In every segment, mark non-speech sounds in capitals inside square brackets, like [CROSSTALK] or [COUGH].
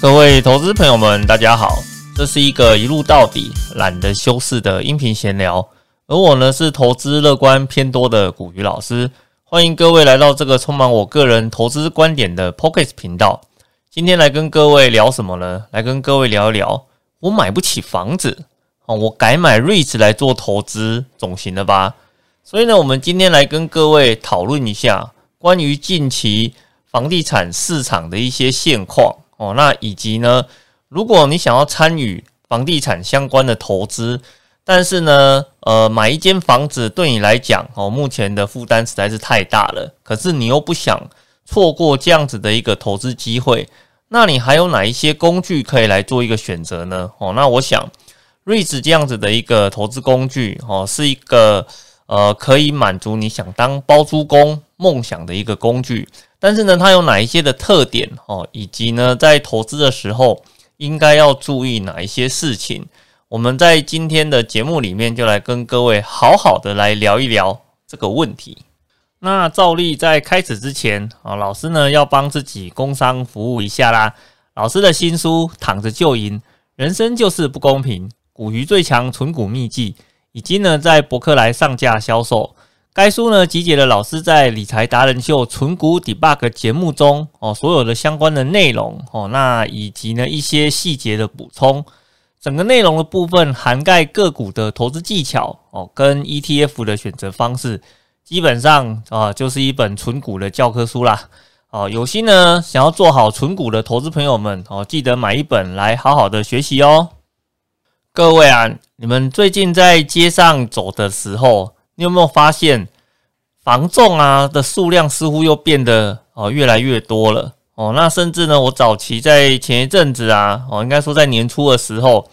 各位投资朋友们，大家好，这是一个一路到底、懒得修饰的音频闲聊。而我呢，是投资乐观偏多的古鱼老师，欢迎各位来到这个充满我个人投资观点的 Pocket 频道。今天来跟各位聊什么呢？来跟各位聊一聊，我买不起房子哦，我改买 REITs 来做投资总行了吧？所以呢，我们今天来跟各位讨论一下关于近期房地产市场的一些现况。哦，那以及呢，如果你想要参与房地产相关的投资，但是呢，呃，买一间房子对你来讲，哦，目前的负担实在是太大了。可是你又不想错过这样子的一个投资机会，那你还有哪一些工具可以来做一个选择呢？哦，那我想，瑞子这样子的一个投资工具，哦，是一个呃，可以满足你想当包租公梦想的一个工具。但是呢，它有哪一些的特点哦？以及呢，在投资的时候应该要注意哪一些事情？我们在今天的节目里面就来跟各位好好的来聊一聊这个问题。那照例在开始之前啊，老师呢要帮自己工商服务一下啦。老师的新书《躺着就赢，人生就是不公平》，股鱼最强存股秘籍，已经呢在博客来上架销售。该书呢集结了老师在理财达人秀纯股 debug 节目中哦所有的相关的内容哦，那以及呢一些细节的补充，整个内容的部分涵盖个股的投资技巧哦，跟 ETF 的选择方式，基本上啊就是一本纯股的教科书啦哦。有心呢想要做好纯股的投资朋友们哦，记得买一本来好好的学习哦。各位啊，你们最近在街上走的时候。你有没有发现房仲啊的数量似乎又变得哦越来越多了哦？那甚至呢，我早期在前一阵子啊哦，应该说在年初的时候，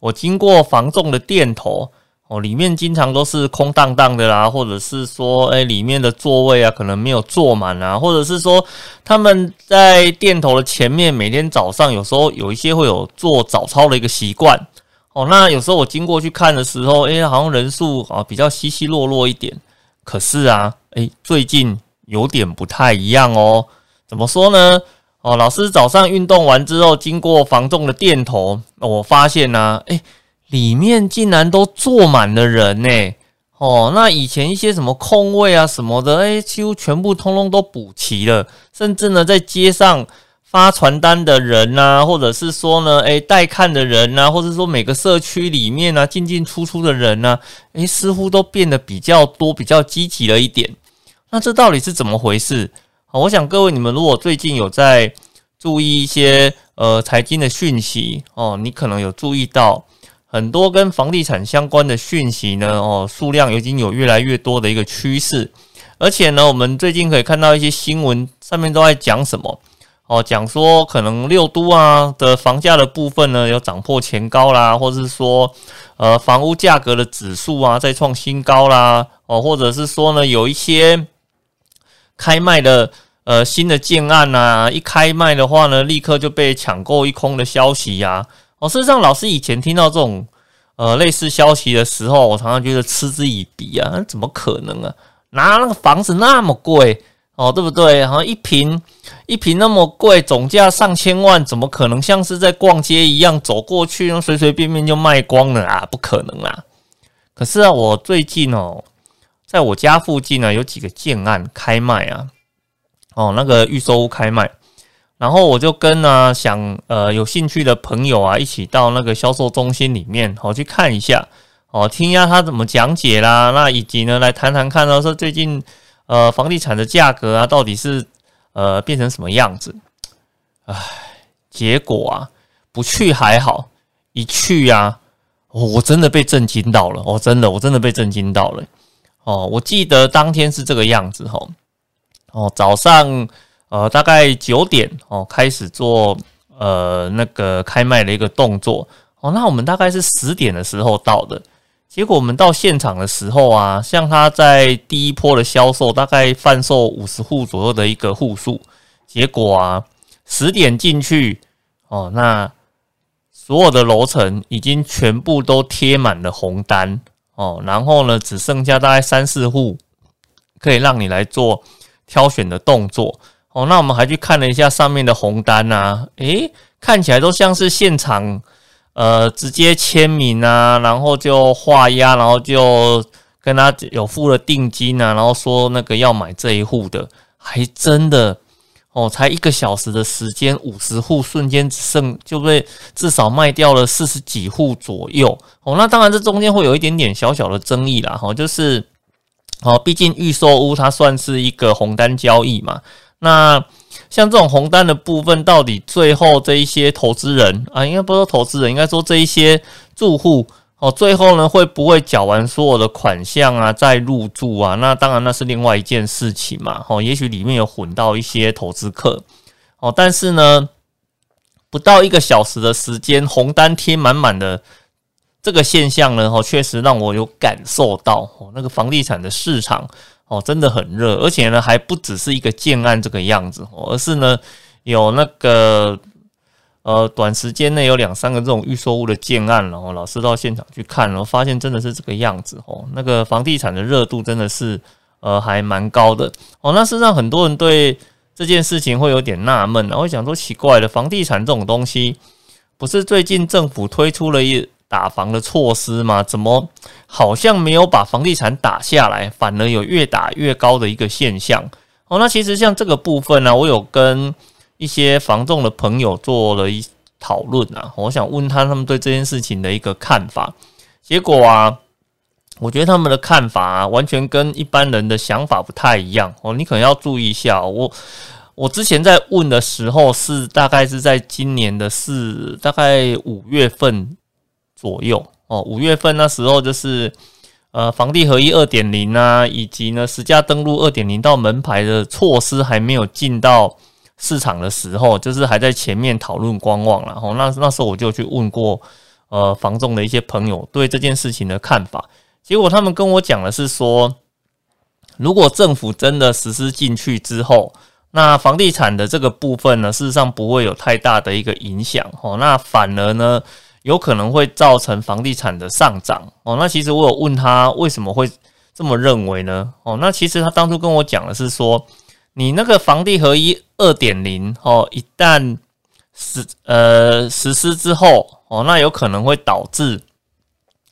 我经过房仲的店头哦，里面经常都是空荡荡的啦，或者是说哎里面的座位啊可能没有坐满啊，或者是说他们在店头的前面每天早上有时候有一些会有做早操的一个习惯。哦，那有时候我经过去看的时候，哎，好像人数啊比较稀稀落落一点。可是啊，哎，最近有点不太一样哦。怎么说呢？哦，老师早上运动完之后，经过防重的店头，我发现呢，哎，里面竟然都坐满了人呢。哦，那以前一些什么空位啊什么的，哎，几乎全部通通都补齐了，甚至呢，在街上。发传单的人呐，或者是说呢，诶，带看的人呐，或者说每个社区里面呢，进进出出的人呢，诶，似乎都变得比较多，比较积极了一点。那这到底是怎么回事？好，我想各位你们如果最近有在注意一些呃财经的讯息哦，你可能有注意到很多跟房地产相关的讯息呢，哦，数量已经有越来越多的一个趋势。而且呢，我们最近可以看到一些新闻上面都在讲什么？哦，讲说可能六都啊的房价的部分呢，有涨破前高啦，或者是说，呃，房屋价格的指数啊再创新高啦，哦，或者是说呢，有一些开卖的呃新的建案呐，一开卖的话呢，立刻就被抢购一空的消息呀。哦，事实上，老师以前听到这种呃类似消息的时候，我常常觉得嗤之以鼻啊，怎么可能啊？拿那个房子那么贵？哦，对不对？好像一瓶一瓶那么贵，总价上千万，怎么可能像是在逛街一样走过去，随随便便就卖光了啊？不可能啦！可是啊，我最近哦，在我家附近呢，有几个建案开卖啊，哦，那个预售屋开卖，然后我就跟呢想呃有兴趣的朋友啊，一起到那个销售中心里面，哦去看一下，哦听一下他怎么讲解啦，那以及呢来谈谈看，到说最近。呃，房地产的价格啊，到底是呃变成什么样子？唉，结果啊，不去还好，一去呀，我真的被震惊到了，我真的，我真的被震惊到了。哦，我记得当天是这个样子哈。哦，早上呃大概九点哦开始做呃那个开卖的一个动作。哦，那我们大概是十点的时候到的。结果我们到现场的时候啊，像他在第一波的销售，大概贩售五十户左右的一个户数。结果啊，十点进去哦，那所有的楼层已经全部都贴满了红单哦，然后呢，只剩下大概三四户可以让你来做挑选的动作哦。那我们还去看了一下上面的红单呐，诶，看起来都像是现场，呃，直接签名啊，然后就画押，然后就跟他有付了定金啊，然后说那个要买这一户的，还真的哦，才一个小时的时间，五十户瞬间只剩就被至少卖掉了四十几户左右哦。那当然这中间会有一点点小小的争议啦，哈，就是哦，毕竟预售屋它算是一个红单交易嘛。那像这种红单的部分，到底最后这一些投资人啊，应该不说投资人，应该说这一些住户哦，最后呢会不会缴完所有的款项啊，再入住啊？那当然那是另外一件事情嘛。哦，也许里面有混到一些投资客哦，但是呢，不到一个小时的时间，红单贴满满的这个现象呢，哦，确实让我有感受到哦，那个房地产的市场。哦，真的很热，而且呢，还不只是一个建案这个样子哦，而是呢，有那个呃，短时间内有两三个这种预售物的建案，然后老师到现场去看，然后发现真的是这个样子哦。那个房地产的热度真的是呃还蛮高的哦。那事实上，很多人对这件事情会有点纳闷，然后想说奇怪的，房地产这种东西，不是最近政府推出了一。打房的措施吗？怎么好像没有把房地产打下来，反而有越打越高的一个现象？哦，那其实像这个部分呢，我有跟一些房仲的朋友做了一讨论啊，我想问他他们对这件事情的一个看法。结果啊，我觉得他们的看法啊，完全跟一般人的想法不太一样哦。你可能要注意一下，我我之前在问的时候是大概是在今年的四大概五月份。左右哦，五月份那时候就是呃，房地合一二点零啊，以及呢实价登录二点零到门牌的措施还没有进到市场的时候，就是还在前面讨论观望了。哦，那那时候我就去问过呃房仲的一些朋友对这件事情的看法，结果他们跟我讲的是说，如果政府真的实施进去之后，那房地产的这个部分呢，事实上不会有太大的一个影响哦，那反而呢。有可能会造成房地产的上涨哦。那其实我有问他为什么会这么认为呢？哦，那其实他当初跟我讲的是说，你那个房地合一二点零哦，一旦实呃实施之后哦，那有可能会导致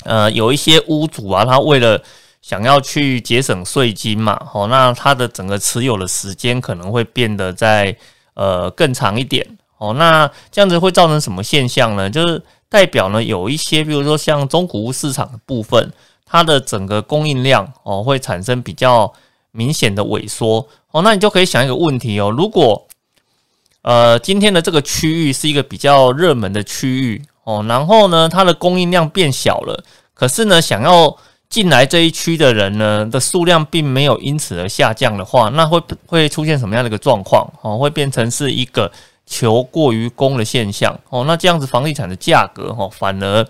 呃有一些屋主啊，他为了想要去节省税金嘛，哦，那他的整个持有的时间可能会变得在呃更长一点哦。那这样子会造成什么现象呢？就是代表呢，有一些，比如说像中古屋市场的部分，它的整个供应量哦，会产生比较明显的萎缩哦。那你就可以想一个问题哦，如果呃今天的这个区域是一个比较热门的区域哦，然后呢它的供应量变小了，可是呢想要进来这一区的人呢的数量并没有因此而下降的话，那会会出现什么样的一个状况哦？会变成是一个。求过于供的现象哦，那这样子房地产的价格哈，反而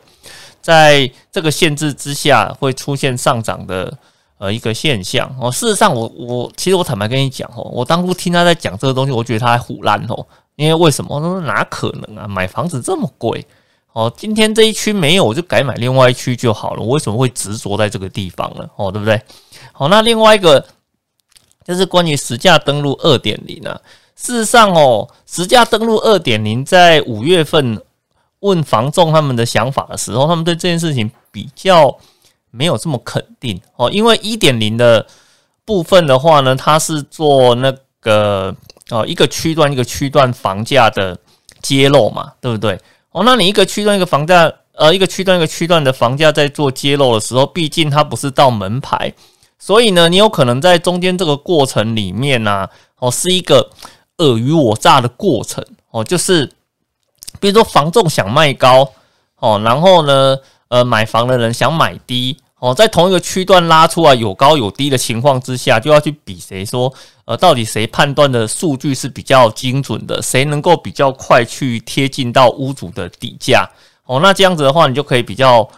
在这个限制之下会出现上涨的呃一个现象哦。事实上，我我其实我坦白跟你讲哦，我当初听他在讲这个东西，我觉得他还唬烂哦。因为为什么？我说哪可能啊？买房子这么贵哦，今天这一区没有，我就改买另外一区就好了。我为什么会执着在这个地方呢？哦，对不对？好，那另外一个就是关于实价登录二点零啊。事实上哦，实价登录二点零在五月份问房仲他们的想法的时候，他们对这件事情比较没有这么肯定哦。因为一点零的部分的话呢，它是做那个哦一个区段一个区段房价的揭露嘛，对不对？哦，那你一个区段一个房价呃一个区段一个区段的房价在做揭露的时候，毕竟它不是到门牌，所以呢，你有可能在中间这个过程里面呢，哦是一个。尔虞我诈的过程哦，就是比如说房仲想卖高哦，然后呢，呃，买房的人想买低哦，在同一个区段拉出来有高有低的情况之下，就要去比谁说，呃，到底谁判断的数据是比较精准的，谁能够比较快去贴近到屋主的底价哦，那这样子的话，你就可以比较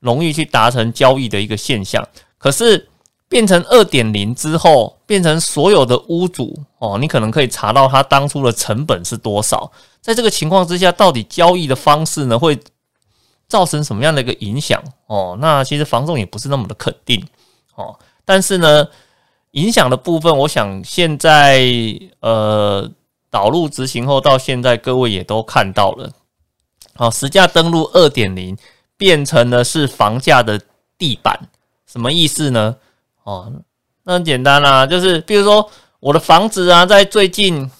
容易去达成交易的一个现象。可是。变成二点零之后，变成所有的屋主哦，你可能可以查到他当初的成本是多少。在这个情况之下，到底交易的方式呢，会造成什么样的一个影响哦？那其实房仲也不是那么的肯定哦。但是呢，影响的部分，我想现在呃，导入执行后到现在，各位也都看到了，好，实价登录二点零变成了是房价的地板，什么意思呢？哦，那很简单啦，就是比如说我的房子啊，在最近，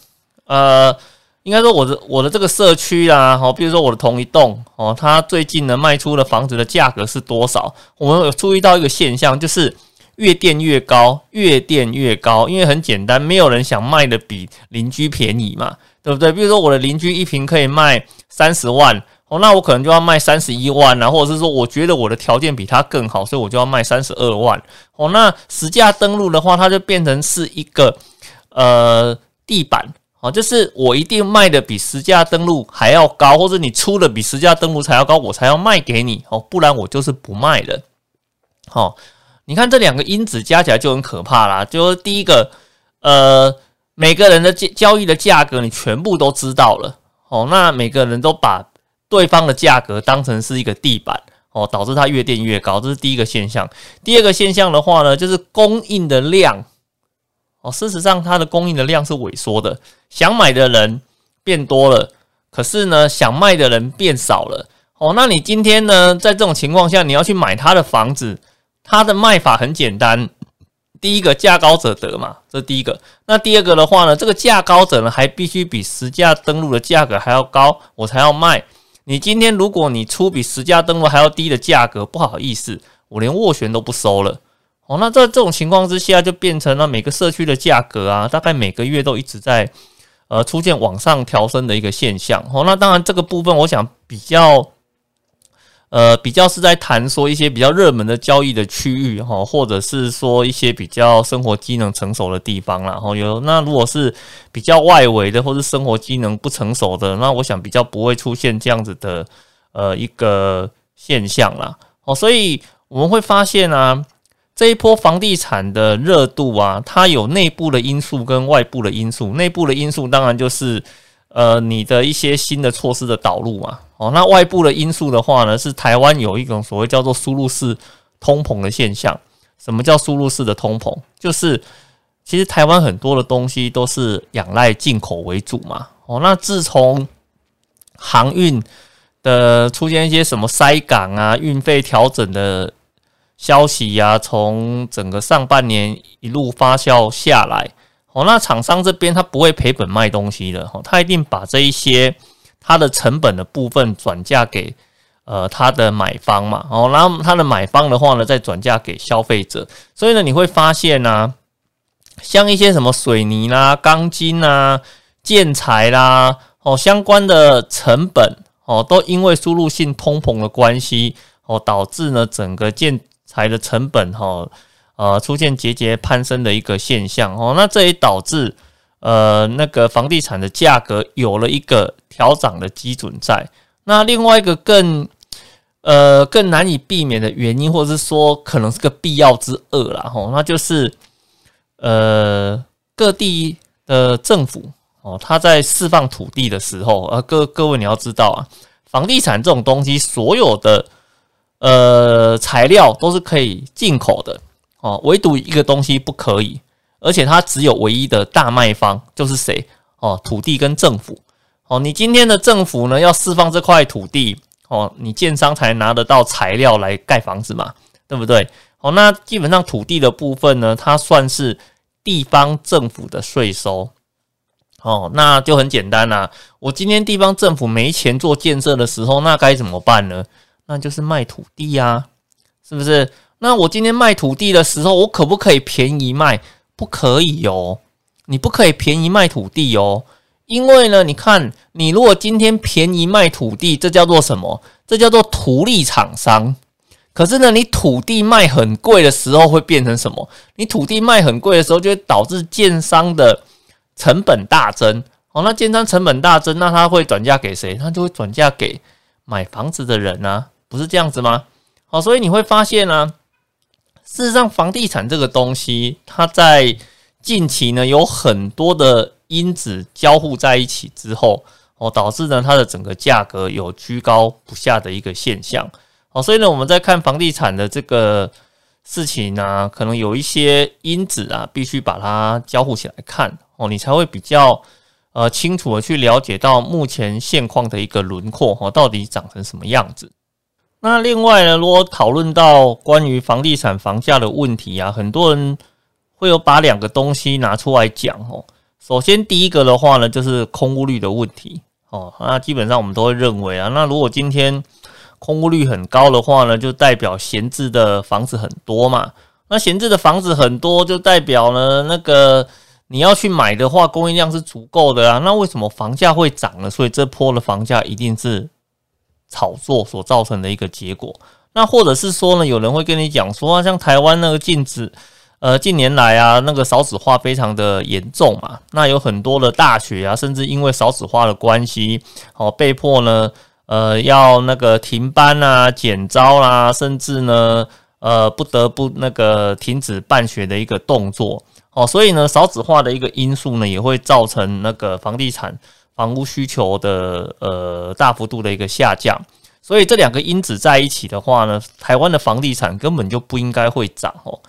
呃。应该说我的我的这个社区啊，哦，比如说我的同一栋哦，它最近呢卖出的房子的价格是多少？我们有注意到一个现象，就是越垫越高，越垫越高。因为很简单，没有人想卖的比邻居便宜嘛，对不对？比如说我的邻居一平可以卖三十万哦，那我可能就要卖三十一万啊，或者是说我觉得我的条件比他更好，所以我就要卖三十二万哦。那实价登录的话，它就变成是一个呃地板。哦，就是我一定卖的比实价登录还要高，或者你出的比实价登录才要高，我才要卖给你哦，不然我就是不卖的。好，你看这两个因子加起来就很可怕啦。就是第一个，呃，每个人的交交易的价格你全部都知道了哦，那每个人都把对方的价格当成是一个地板哦，导致它越垫越高，这是第一个现象。第二个现象的话呢，就是供应的量。哦，事实上，它的供应的量是萎缩的，想买的人变多了，可是呢，想卖的人变少了。哦，那你今天呢，在这种情况下，你要去买他的房子，他的卖法很简单，第一个价高者得嘛，这是第一个。那第二个的话呢，这个价高者呢，还必须比实价登录的价格还要高，我才要卖。你今天如果你出比十家登录还要低的价格，不好意思，我连斡旋都不收了。哦，那在这种情况之下，就变成了每个社区的价格啊，大概每个月都一直在呃出现往上调升的一个现象。哦，那当然这个部分，我想比较呃比较是在谈说一些比较热门的交易的区域哈，或者是说一些比较生活机能成熟的地方啦。哦，有那如果是比较外围的，或是生活机能不成熟的，那我想比较不会出现这样子的呃一个现象啦。哦，所以我们会发现啊。这一波房地产的热度啊，它有内部的因素跟外部的因素。内部的因素当然就是呃你的一些新的措施的导入嘛。哦，那外部的因素的话呢，是台湾有一种所谓叫做输入式通膨的现象。什么叫输入式的通膨？就是其实台湾很多的东西都是仰赖进口为主嘛。哦，那自从航运的出现一些什么塞港啊、运费调整的。消息呀，从整个上半年一路发酵下来，哦，那厂商这边他不会赔本卖东西的，哦，他一定把这一些他的成本的部分转嫁给呃他的买方嘛，哦，然后他的买方的话呢，再转嫁给消费者，所以呢，你会发现呢，像一些什么水泥啦、钢筋啊、建材啦，哦，相关的成本哦，都因为输入性通膨的关系，哦，导致呢整个建材的成本哈，呃，出现节节攀升的一个现象。哦，那这也导致呃那个房地产的价格有了一个调涨的基准在。那另外一个更呃更难以避免的原因，或者是说可能是个必要之恶啦吼，那就是呃各地的政府哦，他在释放土地的时候，呃各各位你要知道啊，房地产这种东西所有的。呃，材料都是可以进口的哦，唯独一个东西不可以，而且它只有唯一的大卖方就是谁哦，土地跟政府哦。你今天的政府呢要释放这块土地哦，你建商才拿得到材料来盖房子嘛，对不对？哦，那基本上土地的部分呢，它算是地方政府的税收哦，那就很简单啦。我今天地方政府没钱做建设的时候，那该怎么办呢？那就是卖土地呀，是不是？那我今天卖土地的时候，我可不可以便宜卖？不可以哦，你不可以便宜卖土地哦，因为呢，你看，你如果今天便宜卖土地，这叫做什么？这叫做图利厂商。可是呢，你土地卖很贵的时候，会变成什么？你土地卖很贵的时候，就会导致建商的成本大增。哦，那建商成本大增，那他会转嫁给谁？他就会转嫁给买房子的人啊。不是这样子吗？好，所以你会发现呢，事实上，房地产这个东西，它在近期呢有很多的因子交互在一起之后，哦，导致呢它的整个价格有居高不下的一个现象。好，所以呢，我们在看房地产的这个事情呢，可能有一些因子啊，必须把它交互起来看哦，你才会比较呃清楚的去了解到目前现况的一个轮廓哈，到底长成什么样子。那另外呢，如果讨论到关于房地产房价的问题啊，很多人会有把两个东西拿出来讲哦。首先第一个的话呢，就是空屋率的问题哦。那基本上我们都会认为啊，那如果今天空屋率很高的话呢，就代表闲置的房子很多嘛。那闲置的房子很多，就代表呢，那个你要去买的话，供应量是足够的啊。那为什么房价会涨呢？所以这波的房价一定是炒作所造成的一个结果。那或者是说呢，有人会跟你讲说啊，像台湾那个禁止，呃，近年来啊，那个少子化非常的严重嘛。那有很多的大学啊，甚至因为少子化的关系，哦，被迫呢，呃，要那个停班啊、减招啦，甚至呢。呃，不得不那个停止办学的一个动作哦，所以呢，少子化的一个因素呢，也会造成那个房地产房屋需求的呃大幅度的一个下降。所以这两个因子在一起的话呢，台湾的房地产根本就不应该会涨哦。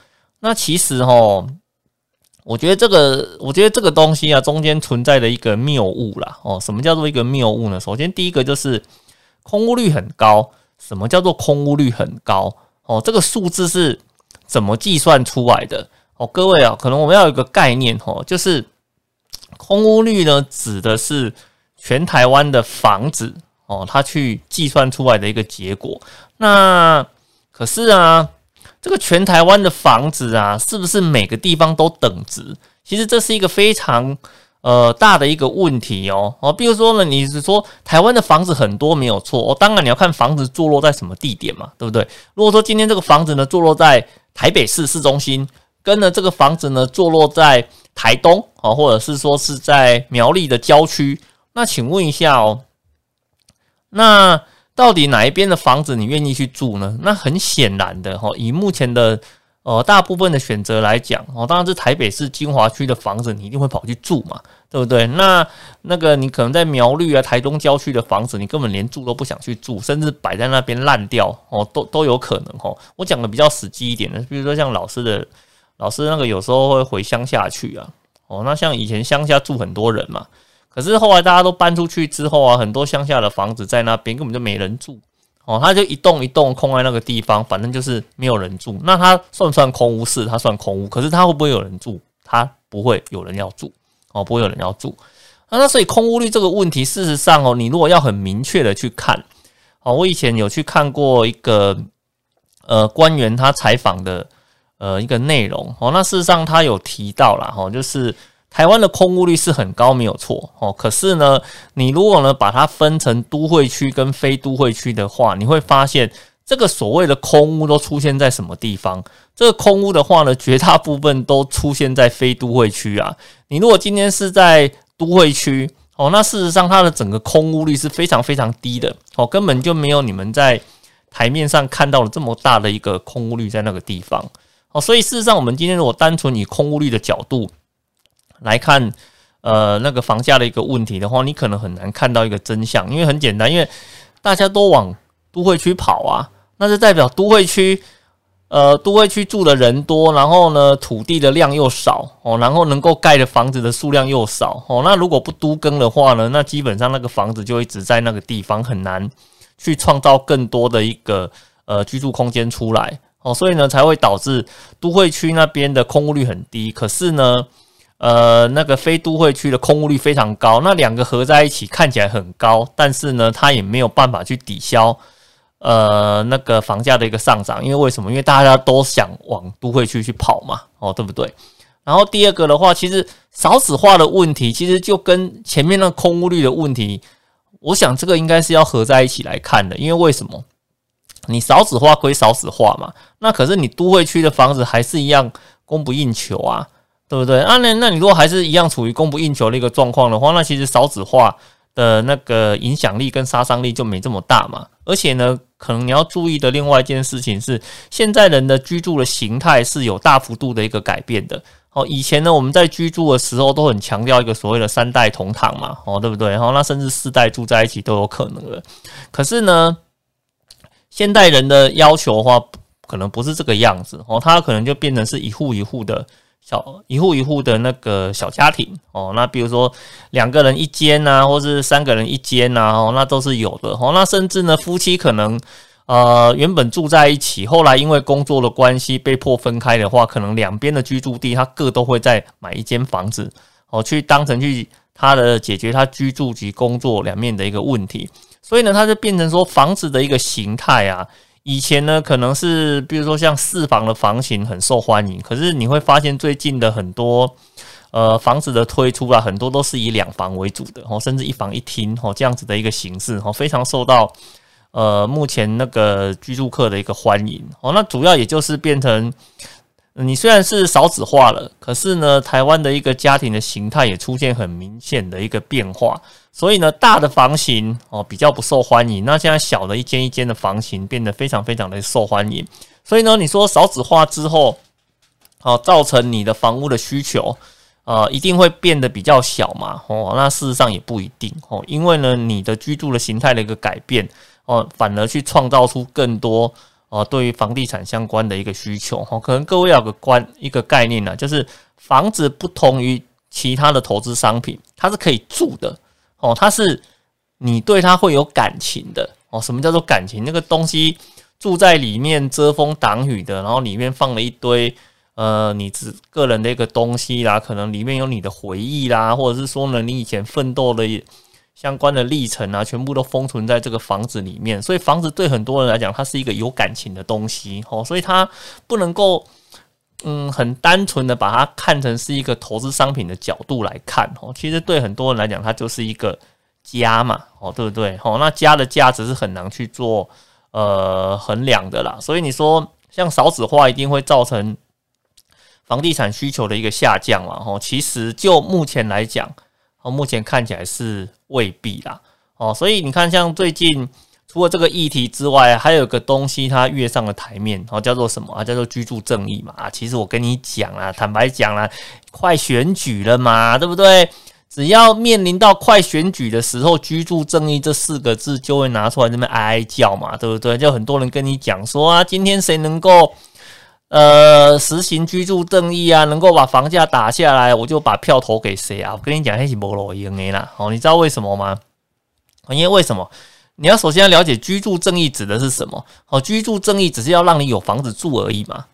那其实哦，我觉得这个，我觉得这个东西啊，中间存在的一个谬误啦哦。什么叫做一个谬误呢？首先第一个就是空屋率很高。什么叫做空屋率很高？哦，这个数字是怎么计算出来的？哦，各位啊，可能我们要有一个概念哦，就是空屋率呢，指的是全台湾的房子哦，它去计算出来的一个结果。那可是啊，这个全台湾的房子啊，是不是每个地方都等值？其实这是一个非常。呃，大的一个问题哦，哦，比如说呢，你是说台湾的房子很多没有错哦，当然你要看房子坐落在什么地点嘛，对不对？如果说今天这个房子呢坐落在台北市市中心，跟呢这个房子呢坐落在台东哦，或者是说是在苗栗的郊区，那请问一下哦，那到底哪一边的房子你愿意去住呢？那很显然的哈，以目前的。呃，大部分的选择来讲，哦，当然是台北市金华区的房子，你一定会跑去住嘛，对不对？那那个你可能在苗栗啊、台东郊区的房子，你根本连住都不想去住，甚至摆在那边烂掉，哦，都都有可能哦。我讲的比较实际一点的，比如说像老师的老师那个有时候会回乡下去啊，哦，那像以前乡下住很多人嘛，可是后来大家都搬出去之后啊，很多乡下的房子在那边根本就没人住。哦，它就一栋一栋空在那个地方，反正就是没有人住。那它算不算空屋？是它算空屋，可是它会不会有人住？它不会有人要住哦，不会有人要住。那所以空屋率这个问题，事实上哦，你如果要很明确的去看，哦，我以前有去看过一个呃官员他采访的呃一个内容哦，那事实上他有提到了哈，就是。台湾的空屋率是很高，没有错哦。可是呢，你如果呢把它分成都会区跟非都会区的话，你会发现这个所谓的空屋都出现在什么地方？这个空屋的话呢，绝大部分都出现在非都会区啊。你如果今天是在都会区哦，那事实上它的整个空屋率是非常非常低的哦，根本就没有你们在台面上看到了这么大的一个空屋率在那个地方哦。所以事实上，我们今天如果单纯以空屋率的角度，来看，呃，那个房价的一个问题的话，你可能很难看到一个真相，因为很简单，因为大家都往都会区跑啊，那就代表都会区，呃，都会区住的人多，然后呢，土地的量又少哦，然后能够盖的房子的数量又少哦，那如果不都更的话呢，那基本上那个房子就一直在那个地方，很难去创造更多的一个呃居住空间出来哦，所以呢，才会导致都会区那边的空屋率很低，可是呢。呃，那个非都会区的空屋率非常高，那两个合在一起看起来很高，但是呢，它也没有办法去抵消呃那个房价的一个上涨，因为为什么？因为大家都想往都会区去跑嘛，哦，对不对？然后第二个的话，其实少子化的问题，其实就跟前面那空屋率的问题，我想这个应该是要合在一起来看的，因为为什么？你少子化归少子化嘛，那可是你都会区的房子还是一样供不应求啊。对不对？啊，那那你如果还是一样处于供不应求的一个状况的话，那其实少子化的那个影响力跟杀伤力就没这么大嘛。而且呢，可能你要注意的另外一件事情是，现在人的居住的形态是有大幅度的一个改变的。哦，以前呢，我们在居住的时候都很强调一个所谓的三代同堂嘛，哦，对不对？然哦，那甚至四代住在一起都有可能了。可是呢，现代人的要求的话，可能不是这个样子哦，他可能就变成是一户一户的。小一户一户的那个小家庭哦，那比如说两个人一间呐，或是三个人一间呐，哦，那都是有的哦。那甚至呢，夫妻可能呃原本住在一起，后来因为工作的关系被迫分开的话，可能两边的居住地他各都会再买一间房子哦，去当成去他的解决他居住及工作两面的一个问题。所以呢，它就变成说房子的一个形态啊。以前呢，可能是比如说像四房的房型很受欢迎，可是你会发现最近的很多呃房子的推出啊，很多都是以两房为主的哦，甚至一房一厅哦这样子的一个形式哦，非常受到呃目前那个居住客的一个欢迎哦。那主要也就是变成。你虽然是少子化了，可是呢，台湾的一个家庭的形态也出现很明显的一个变化，所以呢，大的房型哦比较不受欢迎，那现在小的一间一间的房型变得非常非常的受欢迎，所以呢，你说少子化之后，哦，造成你的房屋的需求，呃，一定会变得比较小嘛？哦，那事实上也不一定哦，因为呢，你的居住的形态的一个改变，哦，反而去创造出更多。哦，对于房地产相关的一个需求，哦，可能各位有个观一个概念呢，就是房子不同于其他的投资商品，它是可以住的，哦，它是你对它会有感情的，哦，什么叫做感情？那个东西住在里面遮风挡雨的，然后里面放了一堆呃，你自个人的一个东西啦，可能里面有你的回忆啦，或者是说呢，你以前奋斗的。相关的历程啊，全部都封存在这个房子里面，所以房子对很多人来讲，它是一个有感情的东西哦，所以它不能够嗯很单纯的把它看成是一个投资商品的角度来看哦，其实对很多人来讲，它就是一个家嘛哦，对不对？哦，那家的价值是很难去做呃衡量的啦，所以你说像少子化一定会造成房地产需求的一个下降嘛？哦，其实就目前来讲。哦，目前看起来是未必啦。哦，所以你看，像最近除了这个议题之外，还有个东西它跃上了台面，哦，叫做什么啊？叫做居住正义嘛。啊，其实我跟你讲啊，坦白讲啦，快选举了嘛，对不对？只要面临到快选举的时候，居住正义这四个字就会拿出来这边哀哀叫嘛，对不对？就很多人跟你讲说啊，今天谁能够？呃，实行居住正义啊，能够把房价打下来，我就把票投给谁啊？我跟你讲，那是无路用的啦。哦，你知道为什么吗？因为为什么？你要首先要了解居住正义指的是什么？哦，居住正义只是要让你有房子住而已嘛。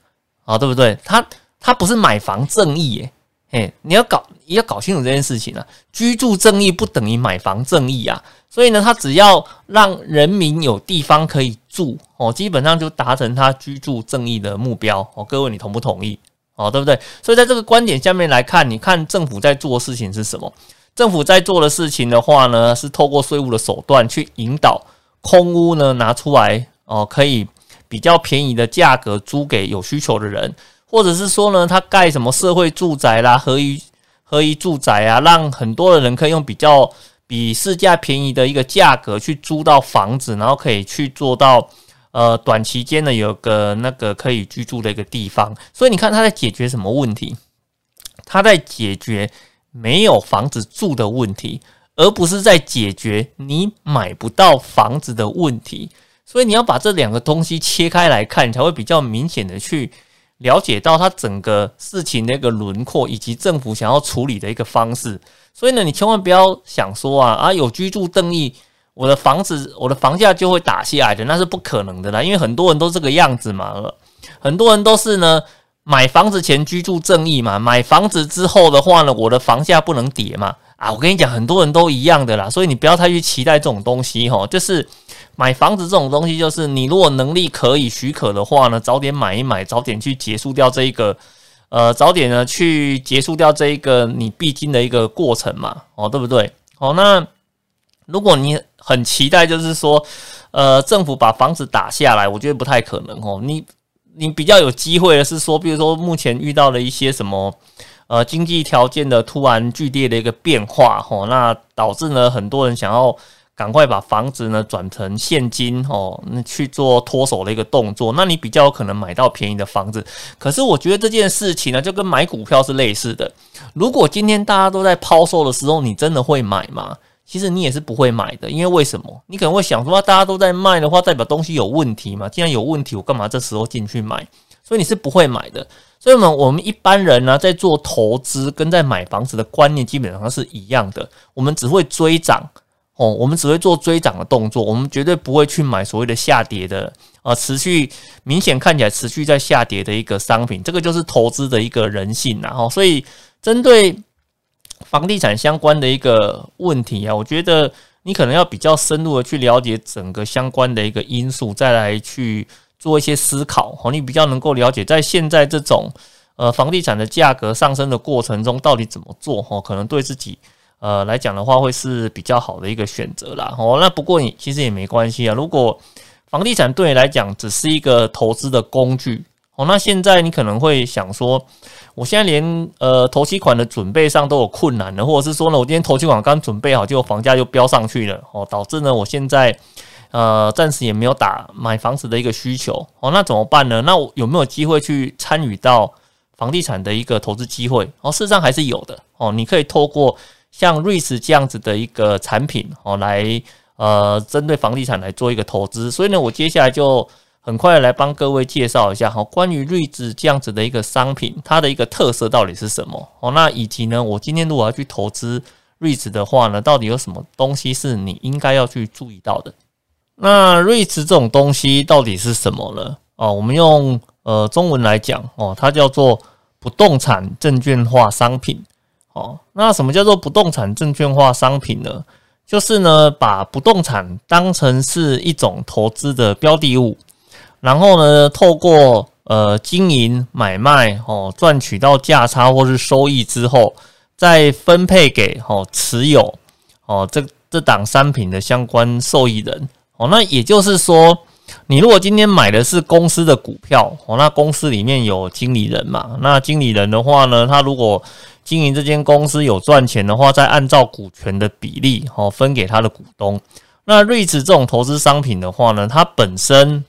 啊，对不对？他他不是买房正义耶。嘿，你要搞，你要搞清楚这件事情啊！居住正义不等于买房正义啊，所以呢，他只要让人民有地方可以住哦，基本上就达成他居住正义的目标哦。各位，你同不同意？哦，对不对？所以在这个观点下面来看，你看政府在做的事情是什么？政府在做的事情的话呢，是透过税务的手段去引导空屋呢拿出来哦，可以比较便宜的价格租给有需求的人。或者是说呢，他盖什么社会住宅啦、合一合一住宅啊，让很多的人可以用比较比市价便宜的一个价格去租到房子，然后可以去做到呃短期间呢有个那个可以居住的一个地方。所以你看他在解决什么问题？他在解决没有房子住的问题，而不是在解决你买不到房子的问题。所以你要把这两个东西切开来看，才会比较明显的去。了解到它整个事情的一个轮廓，以及政府想要处理的一个方式，所以呢，你千万不要想说啊啊有居住正义，我的房子我的房价就会打下来的，那是不可能的啦，因为很多人都这个样子嘛，很多人都是呢买房子前居住正义嘛，买房子之后的话呢，我的房价不能跌嘛，啊，我跟你讲，很多人都一样的啦，所以你不要太去期待这种东西哈，就是。买房子这种东西，就是你如果能力可以许可的话呢，早点买一买，早点去结束掉这一个，呃，早点呢去结束掉这一个你必经的一个过程嘛，哦，对不对？哦，那如果你很期待，就是说，呃，政府把房子打下来，我觉得不太可能哦。你你比较有机会的是说，比如说目前遇到了一些什么，呃，经济条件的突然剧烈的一个变化，哦，那导致呢很多人想要。赶快把房子呢转成现金哦，那去做脱手的一个动作，那你比较有可能买到便宜的房子。可是我觉得这件事情呢，就跟买股票是类似的。如果今天大家都在抛售的时候，你真的会买吗？其实你也是不会买的，因为为什么？你可能会想说，大家都在卖的话，代表东西有问题嘛？既然有问题，我干嘛这时候进去买？所以你是不会买的。所以，我们我们一般人呢，在做投资跟在买房子的观念基本上是一样的。我们只会追涨哦，我们只会做追涨的动作，我们绝对不会去买所谓的下跌的啊，持续明显看起来持续在下跌的一个商品。这个就是投资的一个人性然后，所以针对房地产相关的一个问题啊，我觉得你可能要比较深入的去了解整个相关的一个因素，再来去。做一些思考，哦，你比较能够了解，在现在这种呃房地产的价格上升的过程中，到底怎么做，哦，可能对自己呃来讲的话，会是比较好的一个选择啦，哦，那不过你其实也没关系啊，如果房地产对你来讲只是一个投资的工具，哦，那现在你可能会想说，我现在连呃投期款的准备上都有困难了，或者是说呢，我今天投期款刚准备好，结果房价就飙上去了，哦，导致呢我现在。呃，暂时也没有打买房子的一个需求哦，那怎么办呢？那我有没有机会去参与到房地产的一个投资机会？哦，事实上还是有的哦。你可以透过像瑞士这样子的一个产品哦，来呃针对房地产来做一个投资。所以呢，我接下来就很快来帮各位介绍一下哈，关于瑞士这样子的一个商品，它的一个特色到底是什么哦？那以及呢，我今天如果要去投资瑞士的话呢，到底有什么东西是你应该要去注意到的？那瑞士这种东西到底是什么呢？哦，我们用呃中文来讲哦，它叫做不动产证券化商品。哦，那什么叫做不动产证券化商品呢？就是呢，把不动产当成是一种投资的标的物，然后呢，透过呃经营买卖哦，赚取到价差或是收益之后，再分配给哦持有哦这这档商品的相关受益人。哦，那也就是说，你如果今天买的是公司的股票，哦，那公司里面有经理人嘛？那经理人的话呢，他如果经营这间公司有赚钱的话，再按照股权的比例，哦，分给他的股东。那瑞驰这种投资商品的话呢，它本身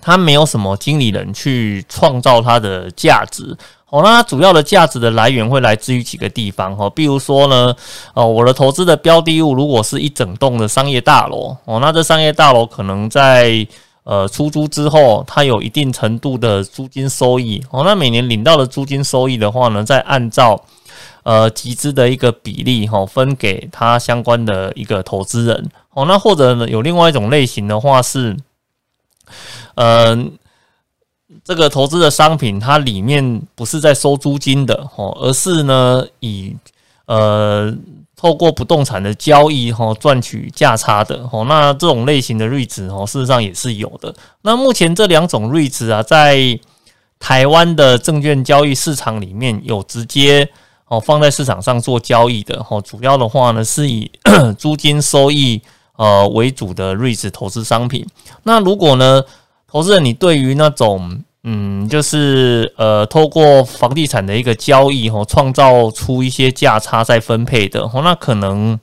它没有什么经理人去创造它的价值。哦，那它主要的价值的来源会来自于几个地方哈，比如说呢，哦，我的投资的标的物如果是一整栋的商业大楼，哦，那这商业大楼可能在呃出租之后，它有一定程度的租金收益，哦，那每年领到的租金收益的话呢，再按照呃集资的一个比例哈，分给他相关的一个投资人，哦，那或者呢有另外一种类型的话是，嗯。这个投资的商品，它里面不是在收租金的哦，而是呢以呃透过不动产的交易哈赚取价差的哦。那这种类型的瑞值哦，事实上也是有的。那目前这两种瑞值啊，在台湾的证券交易市场里面有直接哦放在市场上做交易的哦。主要的话呢，是以 [COUGHS] 租金收益呃为主的瑞值投资商品。那如果呢？投资人，你对于那种嗯，就是呃，透过房地产的一个交易哦，创造出一些价差再分配的哦，那可能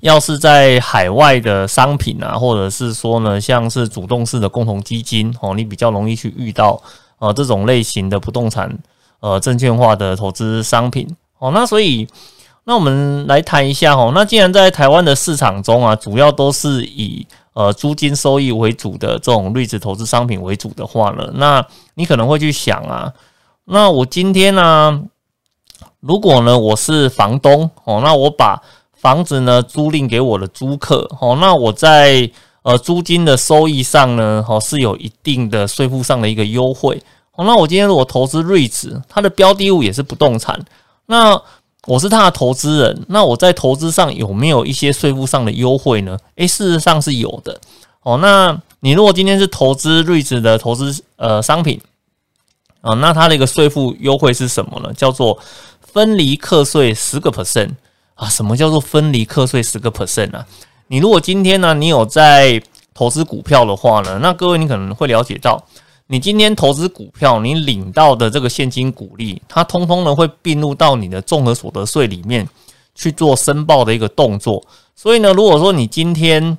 要是在海外的商品啊，或者是说呢，像是主动式的共同基金哦，你比较容易去遇到呃这种类型的不动产呃证券化的投资商品哦，那所以那我们来谈一下哦，那既然在台湾的市场中啊，主要都是以呃，租金收益为主的这种瑞子投资商品为主的话呢，那你可能会去想啊，那我今天呢，如果呢我是房东哦，那我把房子呢租赁给我的租客哦，那我在呃租金的收益上呢，哦是有一定的税负上的一个优惠哦，那我今天如果投资瑞子，它的标的物也是不动产，那。我是他的投资人，那我在投资上有没有一些税负上的优惠呢？诶，事实上是有的哦。那你如果今天是投资瑞士的投资呃商品啊，那它的一个税负优惠是什么呢？叫做分离课税十个 percent 啊。什么叫做分离课税十个 percent 啊？你如果今天呢，你有在投资股票的话呢，那各位你可能会了解到。你今天投资股票，你领到的这个现金股利，它通通呢会并入到你的综合所得税里面去做申报的一个动作。所以呢，如果说你今天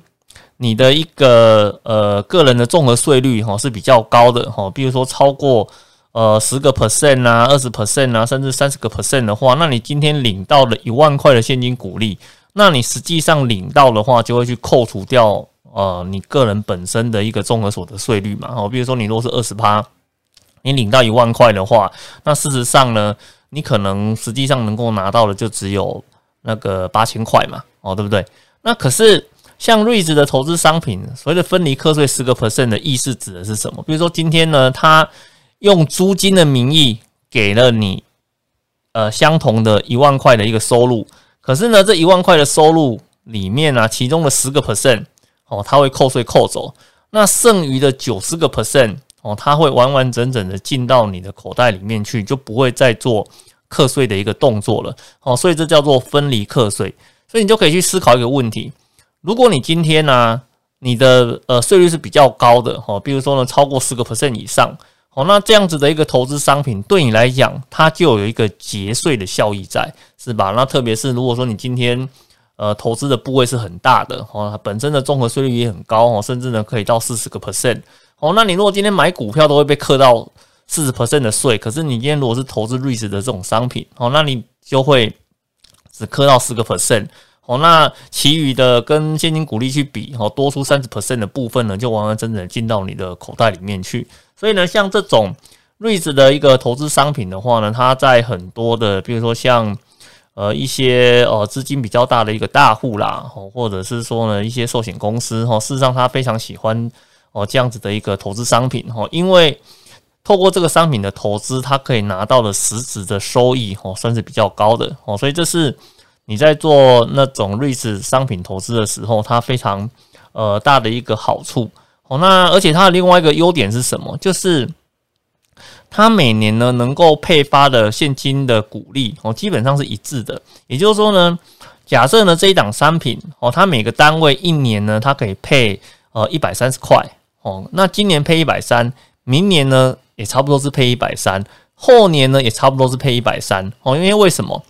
你的一个呃个人的综合税率哈是比较高的哈，比如说超过呃十个 percent 啊、二十 percent 啊，甚至三十个 percent 的话，那你今天领到了一万块的现金股利，那你实际上领到的话就会去扣除掉。呃，你个人本身的一个综合所得税率嘛，哦，比如说你如果是二十趴，你领到一万块的话，那事实上呢，你可能实际上能够拿到的就只有那个八千块嘛，哦，对不对？那可是像瑞子的投资商品，所谓的分离课税十个 percent 的意思指的是什么？比如说今天呢，他用租金的名义给了你呃相同的一万块的一个收入，可是呢，这一万块的收入里面呢，其中的十个 percent 哦，他会扣税扣走，那剩余的九十个 percent 哦，他会完完整整的进到你的口袋里面去，就不会再做课税的一个动作了哦，所以这叫做分离课税，所以你就可以去思考一个问题：如果你今天呢，你的呃税率是比较高的哦，比如说呢，超过十个 percent 以上。哦，那这样子的一个投资商品对你来讲，它就有一个节税的效益在，是吧？那特别是如果说你今天呃投资的部位是很大的，哦，本身的综合税率也很高哦，甚至呢可以到四十个 percent。哦，那你如果今天买股票都会被课到四十 percent 的税，可是你今天如果是投资瑞士的这种商品，哦，那你就会只课到四个 percent。哦，那其余的跟现金股利去比，哦，多出三十 percent 的部分呢，就完完整整进到你的口袋里面去。所以呢，像这种瑞子的一个投资商品的话呢，它在很多的，比如说像呃一些呃资金比较大的一个大户啦，或者是说呢一些寿险公司哈，事实上他非常喜欢哦这样子的一个投资商品哈，因为透过这个商品的投资，它可以拿到的实质的收益哦，算是比较高的哦，所以这是。你在做那种瑞士商品投资的时候，它非常呃大的一个好处哦。那而且它的另外一个优点是什么？就是它每年呢能够配发的现金的股利哦，基本上是一致的。也就是说呢，假设呢这一档商品哦，它每个单位一年呢它可以配呃一百三十块哦。那今年配一百三，明年呢也差不多是配一百三，后年呢也差不多是配一百三哦。因为为什么？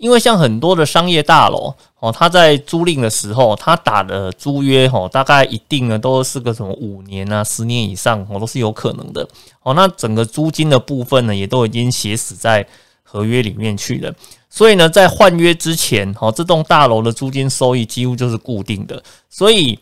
因为像很多的商业大楼哦，他在租赁的时候，他打的租约哦，大概一定呢都是个什么五年啊、十年以上哦，都是有可能的哦。那整个租金的部分呢，也都已经写死在合约里面去了。所以呢，在换约之前哦，这栋大楼的租金收益几乎就是固定的。所以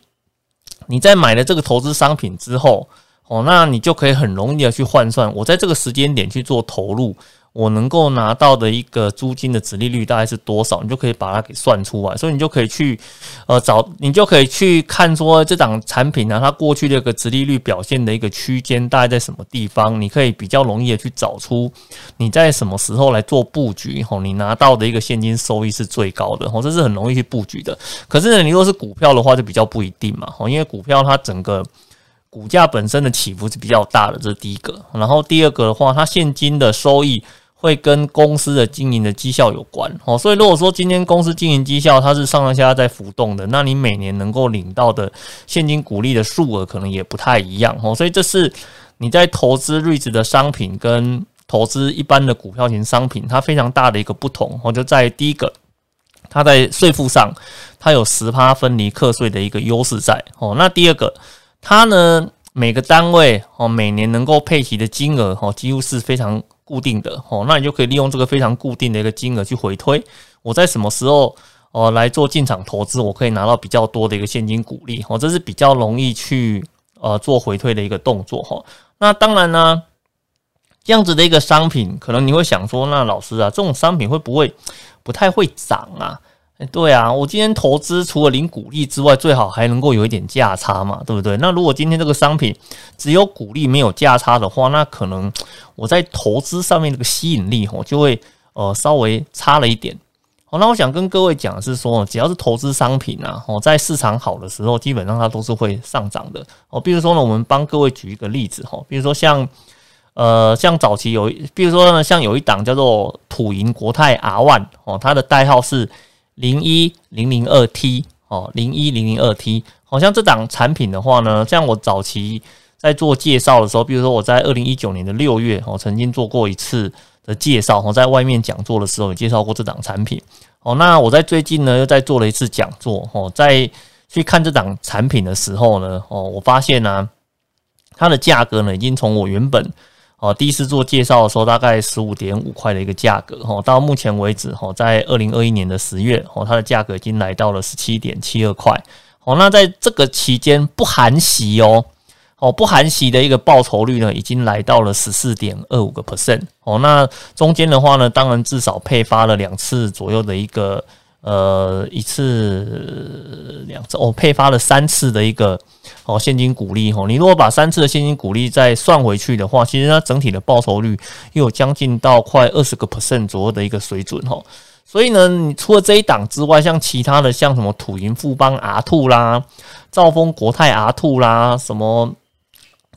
你在买了这个投资商品之后哦，那你就可以很容易的去换算，我在这个时间点去做投入。我能够拿到的一个租金的值利率大概是多少？你就可以把它给算出来，所以你就可以去呃找，你就可以去看说这档产品呢，它过去的一个值利率表现的一个区间大概在什么地方？你可以比较容易的去找出你在什么时候来做布局，吼，你拿到的一个现金收益是最高的，吼，这是很容易去布局的。可是呢，你如果是股票的话，就比较不一定嘛，吼，因为股票它整个股价本身的起伏是比较大的，这是第一个。然后第二个的话，它现金的收益。会跟公司的经营的绩效有关哦，所以如果说今天公司经营绩效它是上上下下在浮动的，那你每年能够领到的现金股利的数额可能也不太一样哦，所以这是你在投资瑞子的商品跟投资一般的股票型商品它非常大的一个不同哦，就在第一个，它在税负上它有十趴分离课税的一个优势在哦，那第二个，它呢每个单位哦每年能够配齐的金额哦几乎是非常。固定的哦，那你就可以利用这个非常固定的一个金额去回推。我在什么时候哦来做进场投资，我可以拿到比较多的一个现金股利哦，这是比较容易去呃做回推的一个动作哈。那当然呢，这样子的一个商品，可能你会想说，那老师啊，这种商品会不会不太会涨啊？对啊，我今天投资除了领股利之外，最好还能够有一点价差嘛，对不对？那如果今天这个商品只有股利没有价差的话，那可能我在投资上面这个吸引力哦，就会呃稍微差了一点。好，那我想跟各位讲的是说，只要是投资商品啊，哦，在市场好的时候，基本上它都是会上涨的。哦，比如说呢，我们帮各位举一个例子哈，比如说像呃像早期有，比如说呢，像有一档叫做土银国泰 R One 哦，它的代号是。零一零零二 T 哦，零一零零二 T，好像这档产品的话呢，像我早期在做介绍的时候，比如说我在二零一九年的六月，我曾经做过一次的介绍，我在外面讲座的时候也介绍过这档产品。哦，那我在最近呢又在做了一次讲座，哦，在去看这档产品的时候呢，哦，我发现呢，它的价格呢已经从我原本。哦，第一次做介绍的时候，大概十五点五块的一个价格，哈，到目前为止，哈，在二零二一年的十月，哦，它的价格已经来到了十七点七二块，哦，那在这个期间不含息哦，哦，不含息的一个报酬率呢，已经来到了十四点二五个 percent 哦。那中间的话呢，当然至少配发了两次左右的一个呃一次两次哦，配发了三次的一个哦现金股利哦。你如果把三次的现金股利再算回去的话，其实它整体的报酬率又有将近到快二十个 percent 左右的一个水准哦。所以呢，你除了这一档之外，像其他的像什么土银富邦 R Two 啦，兆丰国泰 R Two 啦，什么。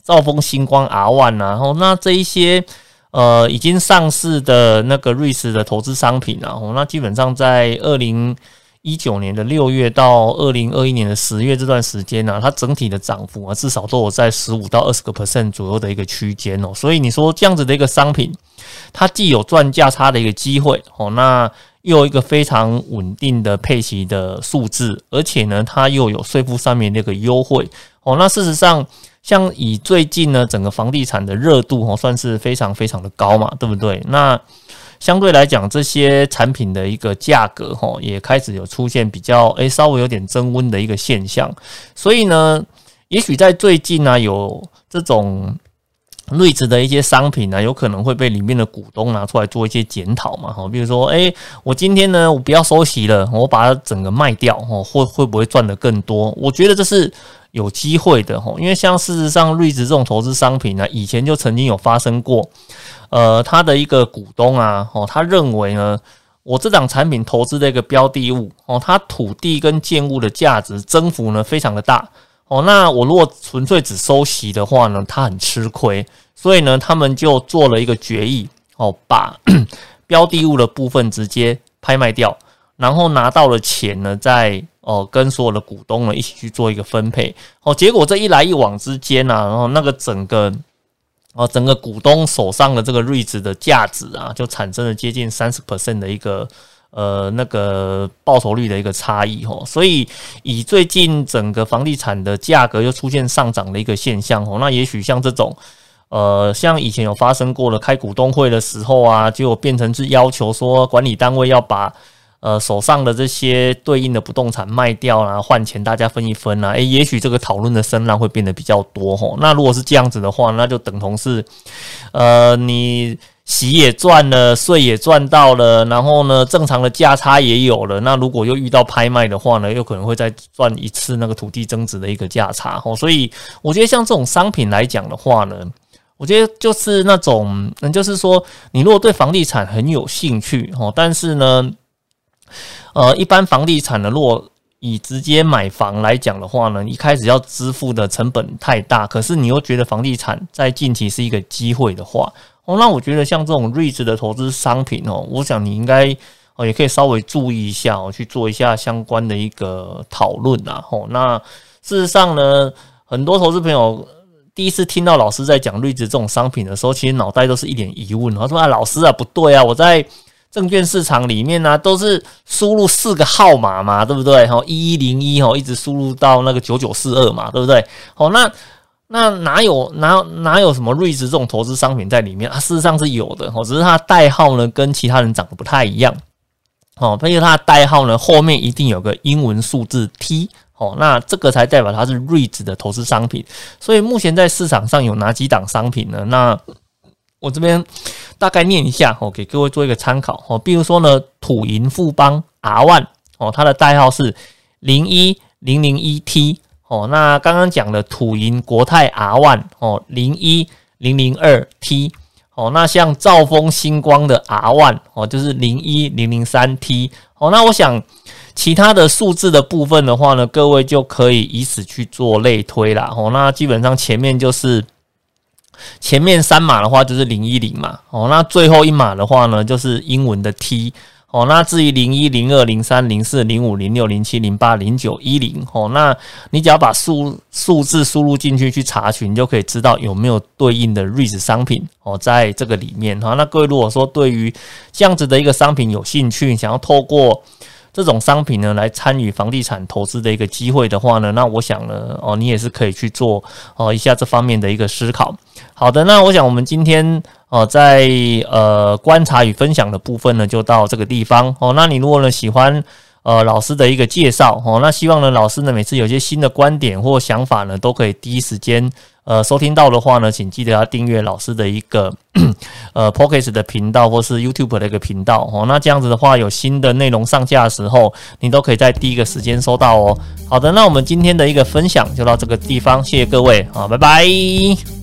兆丰星光 R One 啊，然后那这一些呃已经上市的那个瑞士的投资商品啊，那基本上在二零一九年的六月到二零二一年的十月这段时间呢，它整体的涨幅啊，至少都有在十五到二十个 percent 左右的一个区间哦。所以你说这样子的一个商品，它既有赚价差的一个机会哦，那又有一个非常稳定的配息的数字，而且呢，它又有税负上面那个优惠哦。那事实上。像以最近呢，整个房地产的热度哦，算是非常非常的高嘛，对不对？那相对来讲，这些产品的一个价格哈，也开始有出现比较诶，稍微有点增温的一个现象。所以呢，也许在最近呢，有这种瑞子的一些商品呢，有可能会被里面的股东拿出来做一些检讨嘛，哈，比如说，诶，我今天呢，我不要收息了，我把它整个卖掉，哦，会会不会赚的更多？我觉得这是。有机会的哈，因为像事实上，瑞兹这种投资商品呢，以前就曾经有发生过。呃，他的一个股东啊，哦，他认为呢，我这档产品投资的一个标的物哦，它土地跟建物的价值增幅呢非常的大哦。那我如果纯粹只收息的话呢，他很吃亏，所以呢，他们就做了一个决议哦，把 [CLEARS THROAT] 标的物的部分直接拍卖掉，然后拿到了钱呢，在哦，跟所有的股东呢一起去做一个分配，哦，结果这一来一往之间呢，然后那个整个哦，整个股东手上的这个瑞子的价值啊，就产生了接近三十 percent 的一个呃那个报酬率的一个差异哦，所以以最近整个房地产的价格又出现上涨的一个现象哦，那也许像这种呃，像以前有发生过了开股东会的时候啊，就变成是要求说管理单位要把。呃，手上的这些对应的不动产卖掉啊，换钱，大家分一分啊，诶，也许这个讨论的声浪会变得比较多吼。那如果是这样子的话，那就等同是，呃，你息也赚了，税也赚到了，然后呢，正常的价差也有了。那如果又遇到拍卖的话呢，又可能会再赚一次那个土地增值的一个价差吼。所以我觉得像这种商品来讲的话呢，我觉得就是那种，嗯，就是说，你如果对房地产很有兴趣吼，但是呢。呃，一般房地产呢，如果以直接买房来讲的话呢，一开始要支付的成本太大，可是你又觉得房地产在近期是一个机会的话，哦，那我觉得像这种睿智的投资商品哦，我想你应该哦也可以稍微注意一下哦，去做一下相关的一个讨论啊。哦，那事实上呢，很多投资朋友第一次听到老师在讲睿智这种商品的时候，其实脑袋都是一点疑问，他说啊，老师啊，不对啊，我在。证券市场里面呢，都是输入四个号码嘛，对不对？哈，一一零一哈，一直输入到那个九九四二嘛，对不对？好，那那哪有哪哪有什么瑞兹这种投资商品在里面啊？事实上是有的，哦，只是它代号呢跟其他人长得不太一样，哦，因为它的代号呢后面一定有个英文数字 T，哦，那这个才代表它是瑞兹的投资商品。所以目前在市场上有哪几档商品呢？那我这边大概念一下哦，给各位做一个参考哦。比如说呢，土银富邦 R One 哦，它的代号是零一零零一 T 哦。那刚刚讲的土银国泰 R One 哦，零一零零二 T 哦。那像兆丰星光的 R One 哦，就是零一零零三 T 哦。那我想其他的数字的部分的话呢，各位就可以以此去做类推啦哦。那基本上前面就是。前面三码的话就是零一零嘛，哦，那最后一码的话呢就是英文的 T，哦，那至于零一零二零三零四零五零六零七零八零九一零，哦，那你只要把数数字输入进去去查询，就可以知道有没有对应的 REIT 商品哦，在这个里面哈。那各位如果说对于这样子的一个商品有兴趣，想要透过这种商品呢，来参与房地产投资的一个机会的话呢，那我想呢，哦，你也是可以去做哦一下这方面的一个思考。好的，那我想我们今天哦，在呃观察与分享的部分呢，就到这个地方哦。那你如果呢喜欢呃老师的一个介绍哦，那希望呢老师呢每次有些新的观点或想法呢，都可以第一时间呃收听到的话呢，请记得要订阅老师的一个 [COUGHS] 呃 p o c k e t 的频道或是 YouTube 的一个频道哦。那这样子的话，有新的内容上架的时候，你都可以在第一个时间收到哦。好的，那我们今天的一个分享就到这个地方，谢谢各位啊，拜拜。